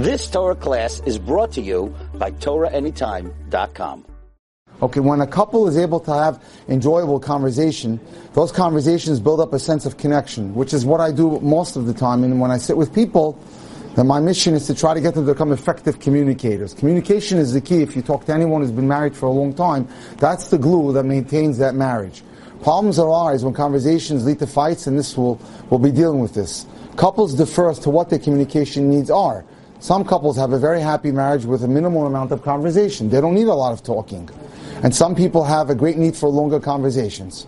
This Torah class is brought to you by TorahAnytime.com. Okay, when a couple is able to have enjoyable conversation, those conversations build up a sense of connection, which is what I do most of the time. And when I sit with people, then my mission is to try to get them to become effective communicators. Communication is the key. If you talk to anyone who's been married for a long time, that's the glue that maintains that marriage. Problems arise when conversations lead to fights, and this will, will be dealing with this. Couples defer as to what their communication needs are. Some couples have a very happy marriage with a minimal amount of conversation. They don't need a lot of talking. And some people have a great need for longer conversations.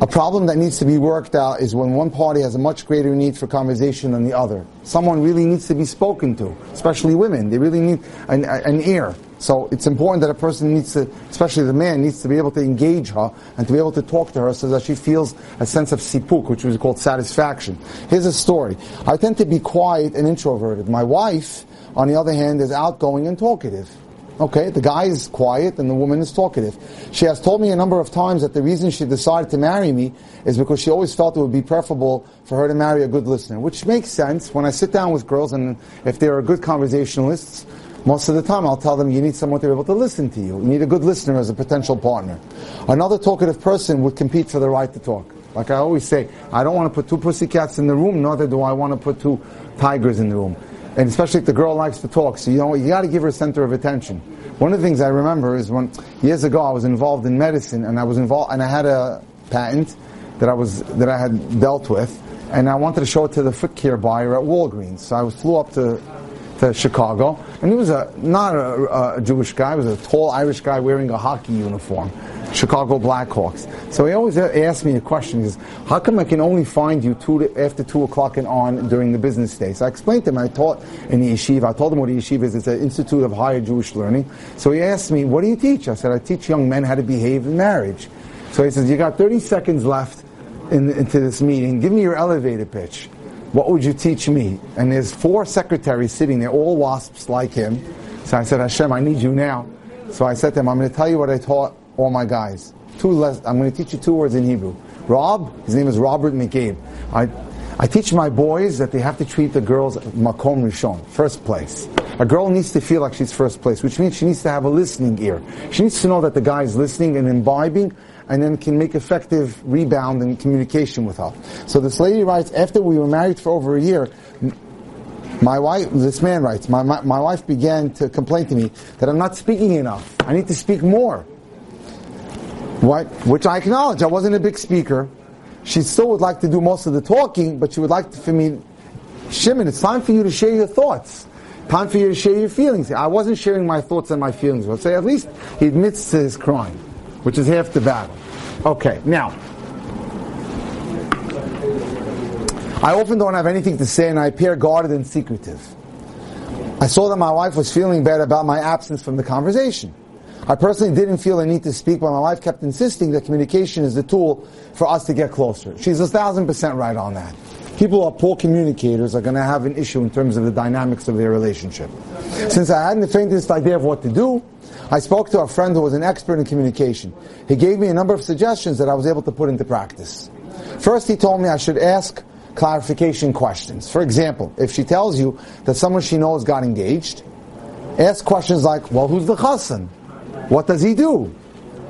A problem that needs to be worked out is when one party has a much greater need for conversation than the other. Someone really needs to be spoken to, especially women. They really need an, an ear. So it's important that a person needs to, especially the man, needs to be able to engage her and to be able to talk to her so that she feels a sense of sipuk, which is called satisfaction. Here's a story. I tend to be quiet and introverted. My wife, on the other hand, is outgoing and talkative. Okay, the guy is quiet and the woman is talkative. She has told me a number of times that the reason she decided to marry me is because she always felt it would be preferable for her to marry a good listener, which makes sense. When I sit down with girls and if they are good conversationalists, most of the time I'll tell them you need someone to be able to listen to you. You need a good listener as a potential partner. Another talkative person would compete for the right to talk. Like I always say, I don't want to put two pussycats in the room, neither do I want to put two tigers in the room and especially if the girl likes to talk. So you know, you got to give her center of attention. One of the things I remember is when years ago I was involved in medicine, and I was involved, and I had a patent that I was that I had dealt with, and I wanted to show it to the foot care buyer at Walgreens. So I flew up to to Chicago, and he was a not a, a Jewish guy; he was a tall Irish guy wearing a hockey uniform. Chicago Blackhawks. So he always asked me a question. Says, how come I can only find you two to, after 2 o'clock and on during the business day? So I explained to him, I taught in the yeshiva. I told him what the yeshiva is. It's an Institute of Higher Jewish Learning. So he asked me, what do you teach? I said, I teach young men how to behave in marriage. So he says, you got 30 seconds left in, into this meeting. Give me your elevator pitch. What would you teach me? And there's four secretaries sitting there, all wasps like him. So I said, Hashem, I need you now. So I said to him, I'm going to tell you what I taught all my guys. Two less, I'm going to teach you two words in Hebrew. Rob, his name is Robert McCabe. I, I teach my boys that they have to treat the girls makom rishon, first place. A girl needs to feel like she's first place, which means she needs to have a listening ear. She needs to know that the guy is listening and imbibing, and then can make effective rebound and communication with her. So this lady writes, after we were married for over a year, my wife, this man writes, my, my, my wife began to complain to me that I'm not speaking enough. I need to speak more. What? Which I acknowledge. I wasn't a big speaker. She still would like to do most of the talking, but she would like to, for me, Shimon, it's time for you to share your thoughts. Time for you to share your feelings. I wasn't sharing my thoughts and my feelings. Let's say at least he admits to his crime, which is half the battle. Okay, now. I often don't have anything to say and I appear guarded and secretive. I saw that my wife was feeling bad about my absence from the conversation. I personally didn't feel the need to speak, but my wife kept insisting that communication is the tool for us to get closer. She's a thousand percent right on that. People who are poor communicators are going to have an issue in terms of the dynamics of their relationship. Since I hadn't the faintest idea of what to do, I spoke to a friend who was an expert in communication. He gave me a number of suggestions that I was able to put into practice. First, he told me I should ask clarification questions. For example, if she tells you that someone she knows got engaged, ask questions like, well, who's the chassan? What does he do?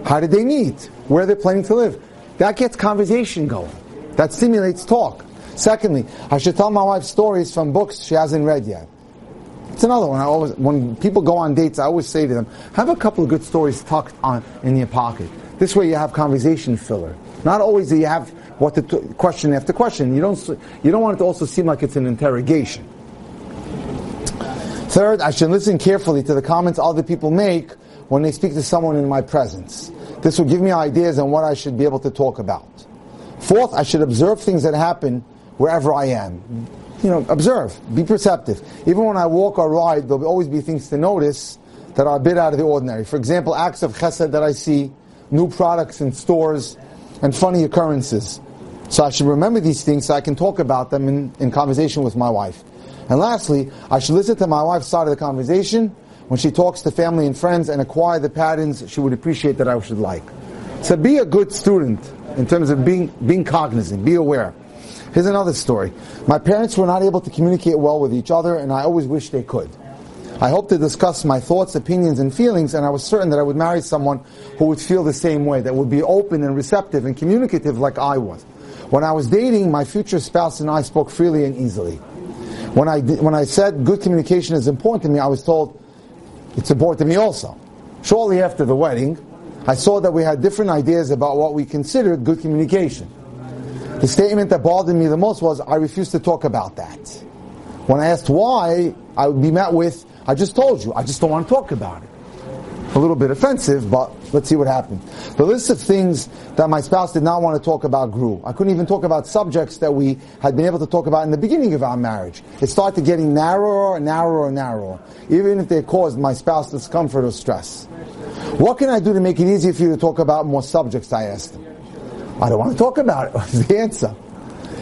How did they meet? Where are they're planning to live? That gets conversation going. That stimulates talk. Secondly, I should tell my wife stories from books she hasn't read yet. It's another one. I always, when people go on dates, I always say to them, have a couple of good stories tucked on in your pocket. This way you have conversation filler. Not always do you have what the t- question after question. You don't, you don't want it to also seem like it's an interrogation. Third, I should listen carefully to the comments other people make when they speak to someone in my presence. This will give me ideas on what I should be able to talk about. Fourth, I should observe things that happen wherever I am. You know, observe, be perceptive. Even when I walk or ride, there'll always be things to notice that are a bit out of the ordinary. For example, acts of chesed that I see, new products in stores, and funny occurrences. So I should remember these things so I can talk about them in, in conversation with my wife. And lastly, I should listen to my wife's side of the conversation when she talks to family and friends and acquire the patterns she would appreciate that I should like. So be a good student in terms of being, being cognizant, be aware. Here's another story. My parents were not able to communicate well with each other, and I always wished they could. I hoped to discuss my thoughts, opinions, and feelings, and I was certain that I would marry someone who would feel the same way, that would be open and receptive and communicative like I was. When I was dating, my future spouse and I spoke freely and easily. When I, when I said good communication is important to me, I was told it's important to me also. Shortly after the wedding, I saw that we had different ideas about what we considered good communication. The statement that bothered me the most was, I refuse to talk about that. When I asked why, I would be met with, I just told you, I just don't want to talk about it. A little bit offensive, but let's see what happened. The list of things that my spouse did not want to talk about grew. I couldn't even talk about subjects that we had been able to talk about in the beginning of our marriage. It started getting narrower and narrower and narrower, even if they caused my spouse discomfort or stress. What can I do to make it easier for you to talk about more subjects? I asked him. I don't want to talk about it, was the answer.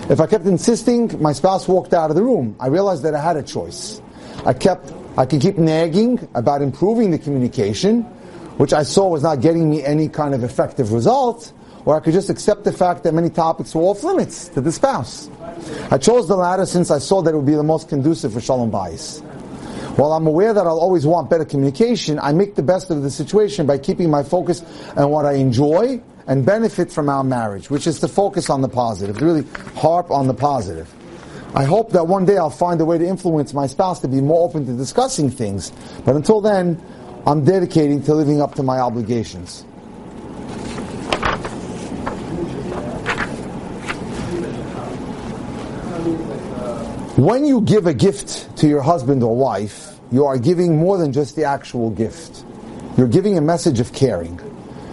If I kept insisting, my spouse walked out of the room. I realized that I had a choice. I kept, I could keep nagging about improving the communication, which I saw was not getting me any kind of effective result, or I could just accept the fact that many topics were off limits to the spouse. I chose the latter since I saw that it would be the most conducive for shalom bayis. While I'm aware that I'll always want better communication, I make the best of the situation by keeping my focus on what I enjoy and benefit from our marriage, which is to focus on the positive, to really harp on the positive. I hope that one day I'll find a way to influence my spouse to be more open to discussing things, but until then, I'm dedicating to living up to my obligations. When you give a gift to your husband or wife, you are giving more than just the actual gift. You're giving a message of caring.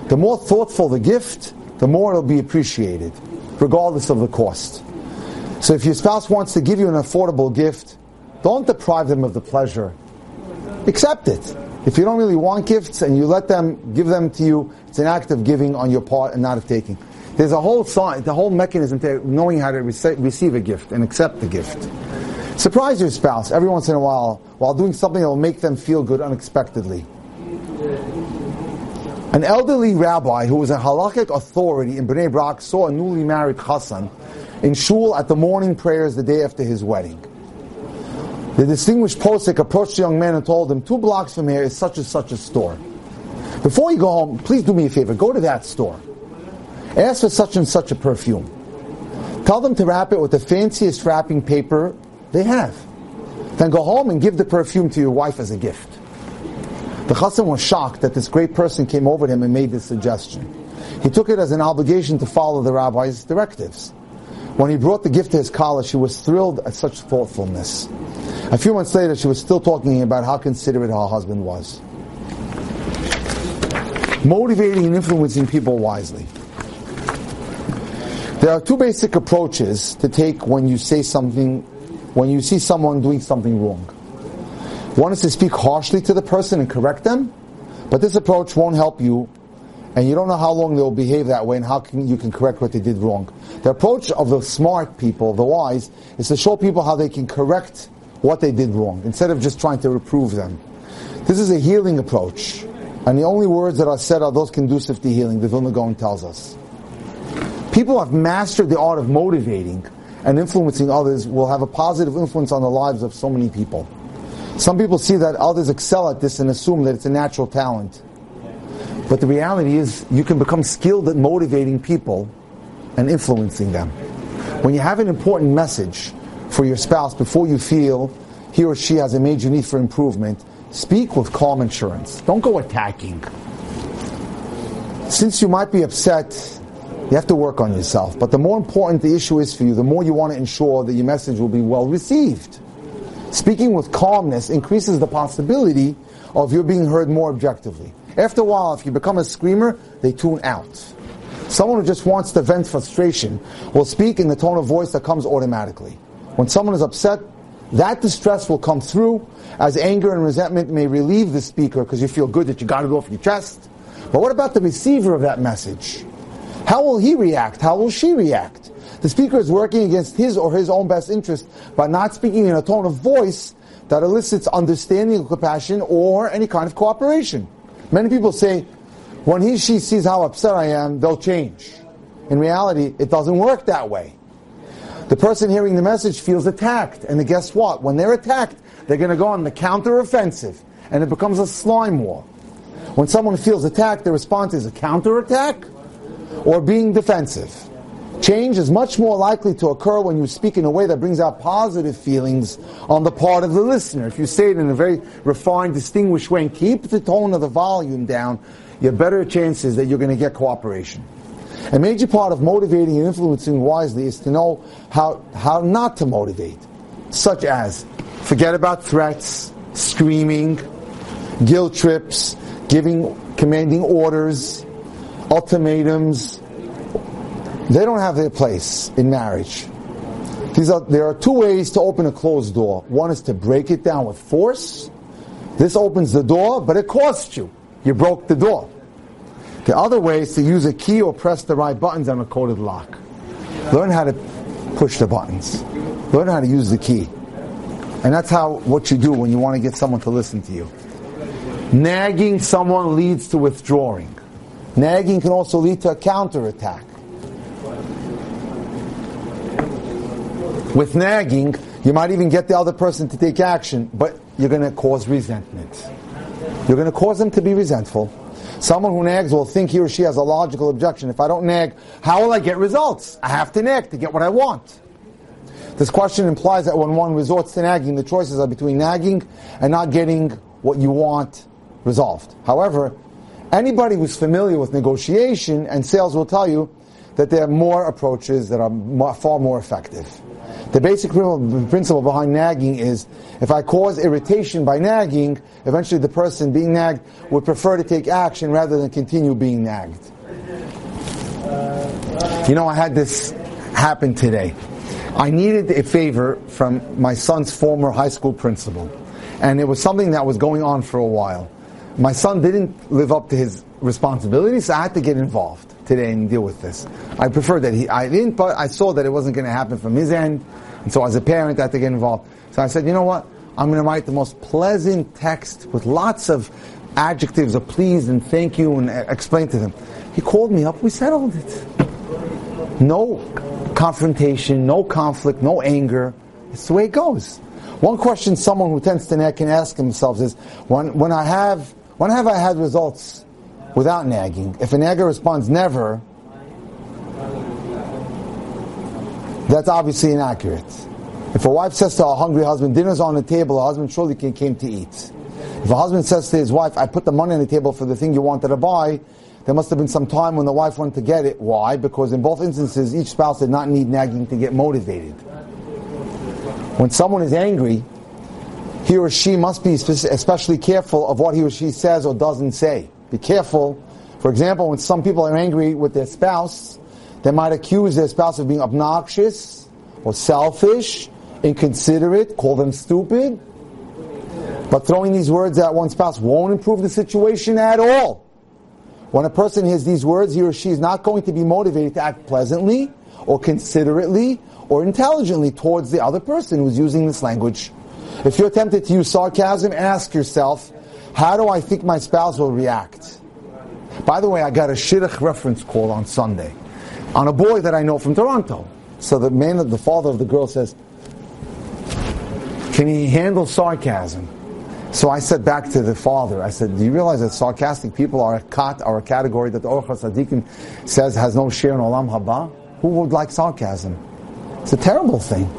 The more thoughtful the gift, the more it'll be appreciated, regardless of the cost. So if your spouse wants to give you an affordable gift, don't deprive them of the pleasure. Accept it. If you don't really want gifts and you let them give them to you, it's an act of giving on your part and not of taking. There's a whole sign, the whole mechanism to knowing how to receive a gift and accept the gift. Surprise your spouse every once in a while while doing something that will make them feel good unexpectedly. An elderly rabbi who was a halakhic authority in Bnei Brak saw a newly married chassan in shul at the morning prayers the day after his wedding. The distinguished posik approached the young man and told him, two blocks from here is such and such a store. Before you go home, please do me a favor, go to that store. Ask for such and such a perfume. Tell them to wrap it with the fanciest wrapping paper they have. Then go home and give the perfume to your wife as a gift. The chassan was shocked that this great person came over to him and made this suggestion. He took it as an obligation to follow the rabbi's directives. When he brought the gift to his kala, she was thrilled at such thoughtfulness. A few months later, she was still talking about how considerate her husband was. Motivating and influencing people wisely. There are two basic approaches to take when you say something when you see someone doing something wrong. One is to speak harshly to the person and correct them, but this approach won't help you, and you don't know how long they'll behave that way and how can, you can correct what they did wrong. The approach of the smart people, the wise, is to show people how they can correct what they did wrong, instead of just trying to reprove them. This is a healing approach, and the only words that are said are those conducive to healing, the Vilna Gaon tells us. People have mastered the art of motivating and influencing others will have a positive influence on the lives of so many people. Some people see that others excel at this and assume that it's a natural talent. But the reality is, you can become skilled at motivating people and influencing them. When you have an important message for your spouse before you feel he or she has a major need for improvement, speak with calm assurance. Don't go attacking. Since you might be upset you have to work on yourself. But the more important the issue is for you, the more you want to ensure that your message will be well received. Speaking with calmness increases the possibility of you being heard more objectively. After a while, if you become a screamer, they tune out. Someone who just wants to vent frustration will speak in the tone of voice that comes automatically. When someone is upset, that distress will come through as anger and resentment may relieve the speaker because you feel good that you got it off your chest. But what about the receiver of that message? How will he react? How will she react? The speaker is working against his or his own best interest by not speaking in a tone of voice that elicits understanding compassion or any kind of cooperation. Many people say, when he she sees how upset I am, they'll change. In reality, it doesn't work that way. The person hearing the message feels attacked, and guess what? When they're attacked, they're going to go on the counter-offensive, and it becomes a slime war. When someone feels attacked, the response is a counterattack or being defensive. Change is much more likely to occur when you speak in a way that brings out positive feelings on the part of the listener. If you say it in a very refined, distinguished way and keep the tone of the volume down, you have better chances that you're going to get cooperation. A major part of motivating and influencing wisely is to know how, how not to motivate, such as forget about threats, screaming, guilt trips, giving, commanding orders, ultimatums. They don't have their place in marriage. These are, there are two ways to open a closed door. One is to break it down with force. This opens the door, but it costs you. You broke the door. The other way is to use a key or press the right buttons on a coded lock. Learn how to push the buttons. Learn how to use the key. And that's how what you do when you want to get someone to listen to you. Nagging someone leads to withdrawing. Nagging can also lead to a counterattack. With nagging, you might even get the other person to take action, but you're going to cause resentment. You're going to cause them to be resentful. Someone who nags will think he or she has a logical objection. If I don't nag, how will I get results? I have to nag to get what I want. This question implies that when one resorts to nagging, the choices are between nagging and not getting what you want resolved. However, anybody who's familiar with negotiation and sales will tell you that there are more approaches that are far more effective. The basic principle behind nagging is if I cause irritation by nagging, eventually the person being nagged would prefer to take action rather than continue being nagged. You know, I had this happen today. I needed a favor from my son's former high school principal, and it was something that was going on for a while my son didn't live up to his responsibilities, so I had to get involved today and deal with this. I prefer that he, I didn't, but I saw that it wasn't going to happen from his end, and so as a parent, I had to get involved. So I said, you know what? I'm going to write the most pleasant text with lots of adjectives of please and thank you and uh, explain to them. He called me up, we settled it. No confrontation, no conflict, no anger. It's the way it goes. One question someone who tends to can ask themselves is, when, when I have when have I had results without nagging? If a nagger responds never, that's obviously inaccurate. If a wife says to a hungry husband, dinner's on the table, a husband surely came to eat. If a husband says to his wife, I put the money on the table for the thing you wanted to buy, there must have been some time when the wife went to get it. Why? Because in both instances, each spouse did not need nagging to get motivated. When someone is angry, he or she must be especially careful of what he or she says or doesn't say. Be careful. For example, when some people are angry with their spouse, they might accuse their spouse of being obnoxious or selfish, inconsiderate, call them stupid. But throwing these words at one spouse won't improve the situation at all. When a person hears these words, he or she is not going to be motivated to act pleasantly or considerately or intelligently towards the other person who's using this language. If you're tempted to use sarcasm, ask yourself, how do I think my spouse will react? By the way, I got a shidduch reference call on Sunday on a boy that I know from Toronto. So the man, the father of the girl says, can he handle sarcasm? So I said back to the father, I said, do you realize that sarcastic people are a kat, are a category that the Orcha Tzaddikim says has no share in Olam Haba? Who would like sarcasm? It's a terrible thing.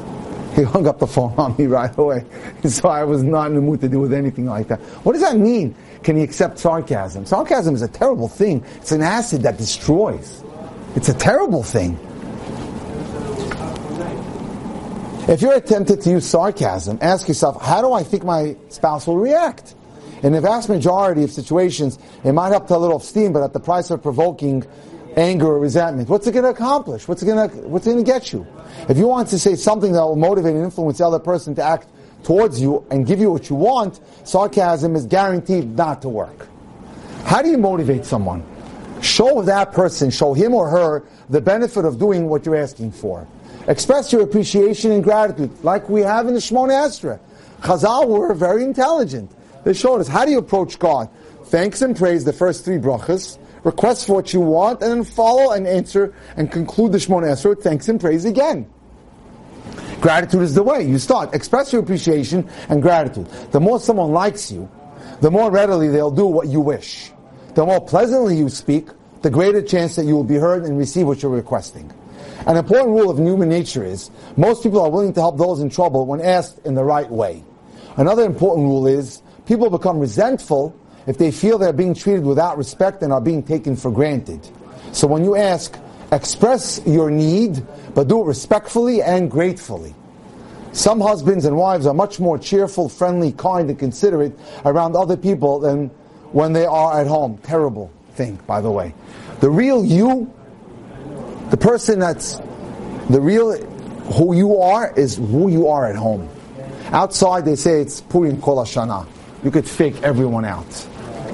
He hung up the phone on me right away. So I was not in the mood to do with anything like that. What does that mean? Can he accept sarcasm? Sarcasm is a terrible thing. It's an acid that destroys. It's a terrible thing. If you're tempted to use sarcasm, ask yourself, how do I think my spouse will react? In the vast majority of situations, it might help to a little steam, but at the price of provoking anger or resentment. What's it going to accomplish? What's it going to, what's going to get you? If you want to say something that will motivate and influence the other person to act towards you and give you what you want, sarcasm is guaranteed not to work. How do you motivate someone? Show that person, show him or her the benefit of doing what you're asking for. Express your appreciation and gratitude, like we have in the Shemona Esrei. Chazal were very intelligent. They showed us how do you approach God. Thanks and praise, the first three brachas request for what you want, and then follow and answer and conclude the Shemona Esrei with thanks and praise again. Gratitude is the way. You start. Express your appreciation and gratitude. The more someone likes you, the more readily they'll do what you wish. The more pleasantly you speak, the greater chance that you will be heard and receive what you're requesting. An important rule of human nature is most people are willing to help those in trouble when asked in the right way. Another important rule is people become resentful if they feel they're being treated without respect and are being taken for granted. So when you ask, express your need, but do it respectfully and gratefully. Some husbands and wives are much more cheerful, friendly, kind, and considerate around other people than when they are at home. Terrible thing, by the way. The real you, the person that's the real who you are is who you are at home. Outside they say it's Purim Kol Hashana. You could fake everyone out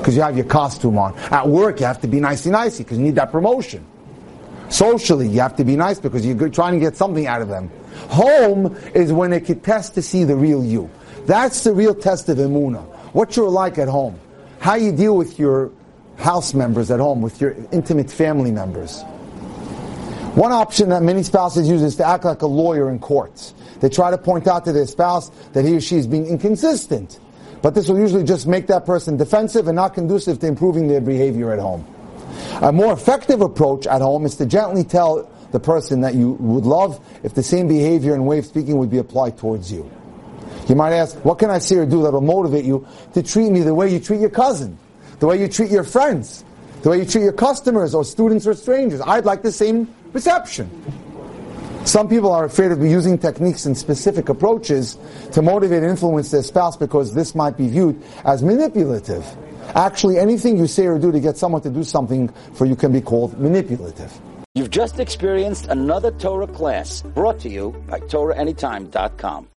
because you have your costume on. At work you have to be nicey-nicey because you need that promotion. Socially you have to be nice because you're trying to get something out of them. Home is when they can test to see the real you. That's the real test of Emuna. What you're like at home. How you deal with your house members at home, with your intimate family members. One option that many spouses use is to act like a lawyer in court. They try to point out to their spouse that he or she is being inconsistent. But this will usually just make that person defensive and not conducive to improving their behavior at home. A more effective approach at home is to gently tell the person that you would love if the same behavior and way of speaking would be applied towards you. You might ask, what can I say or do that will motivate you to treat me the way you treat your cousin, the way you treat your friends, the way you treat your customers or students or strangers? I'd like the same reception. Some people are afraid of using techniques and specific approaches to motivate and influence their spouse because this might be viewed as manipulative. Actually, anything you say or do to get someone to do something for you can be called manipulative. You've just experienced another Torah class brought to you by TorahAnytime.com.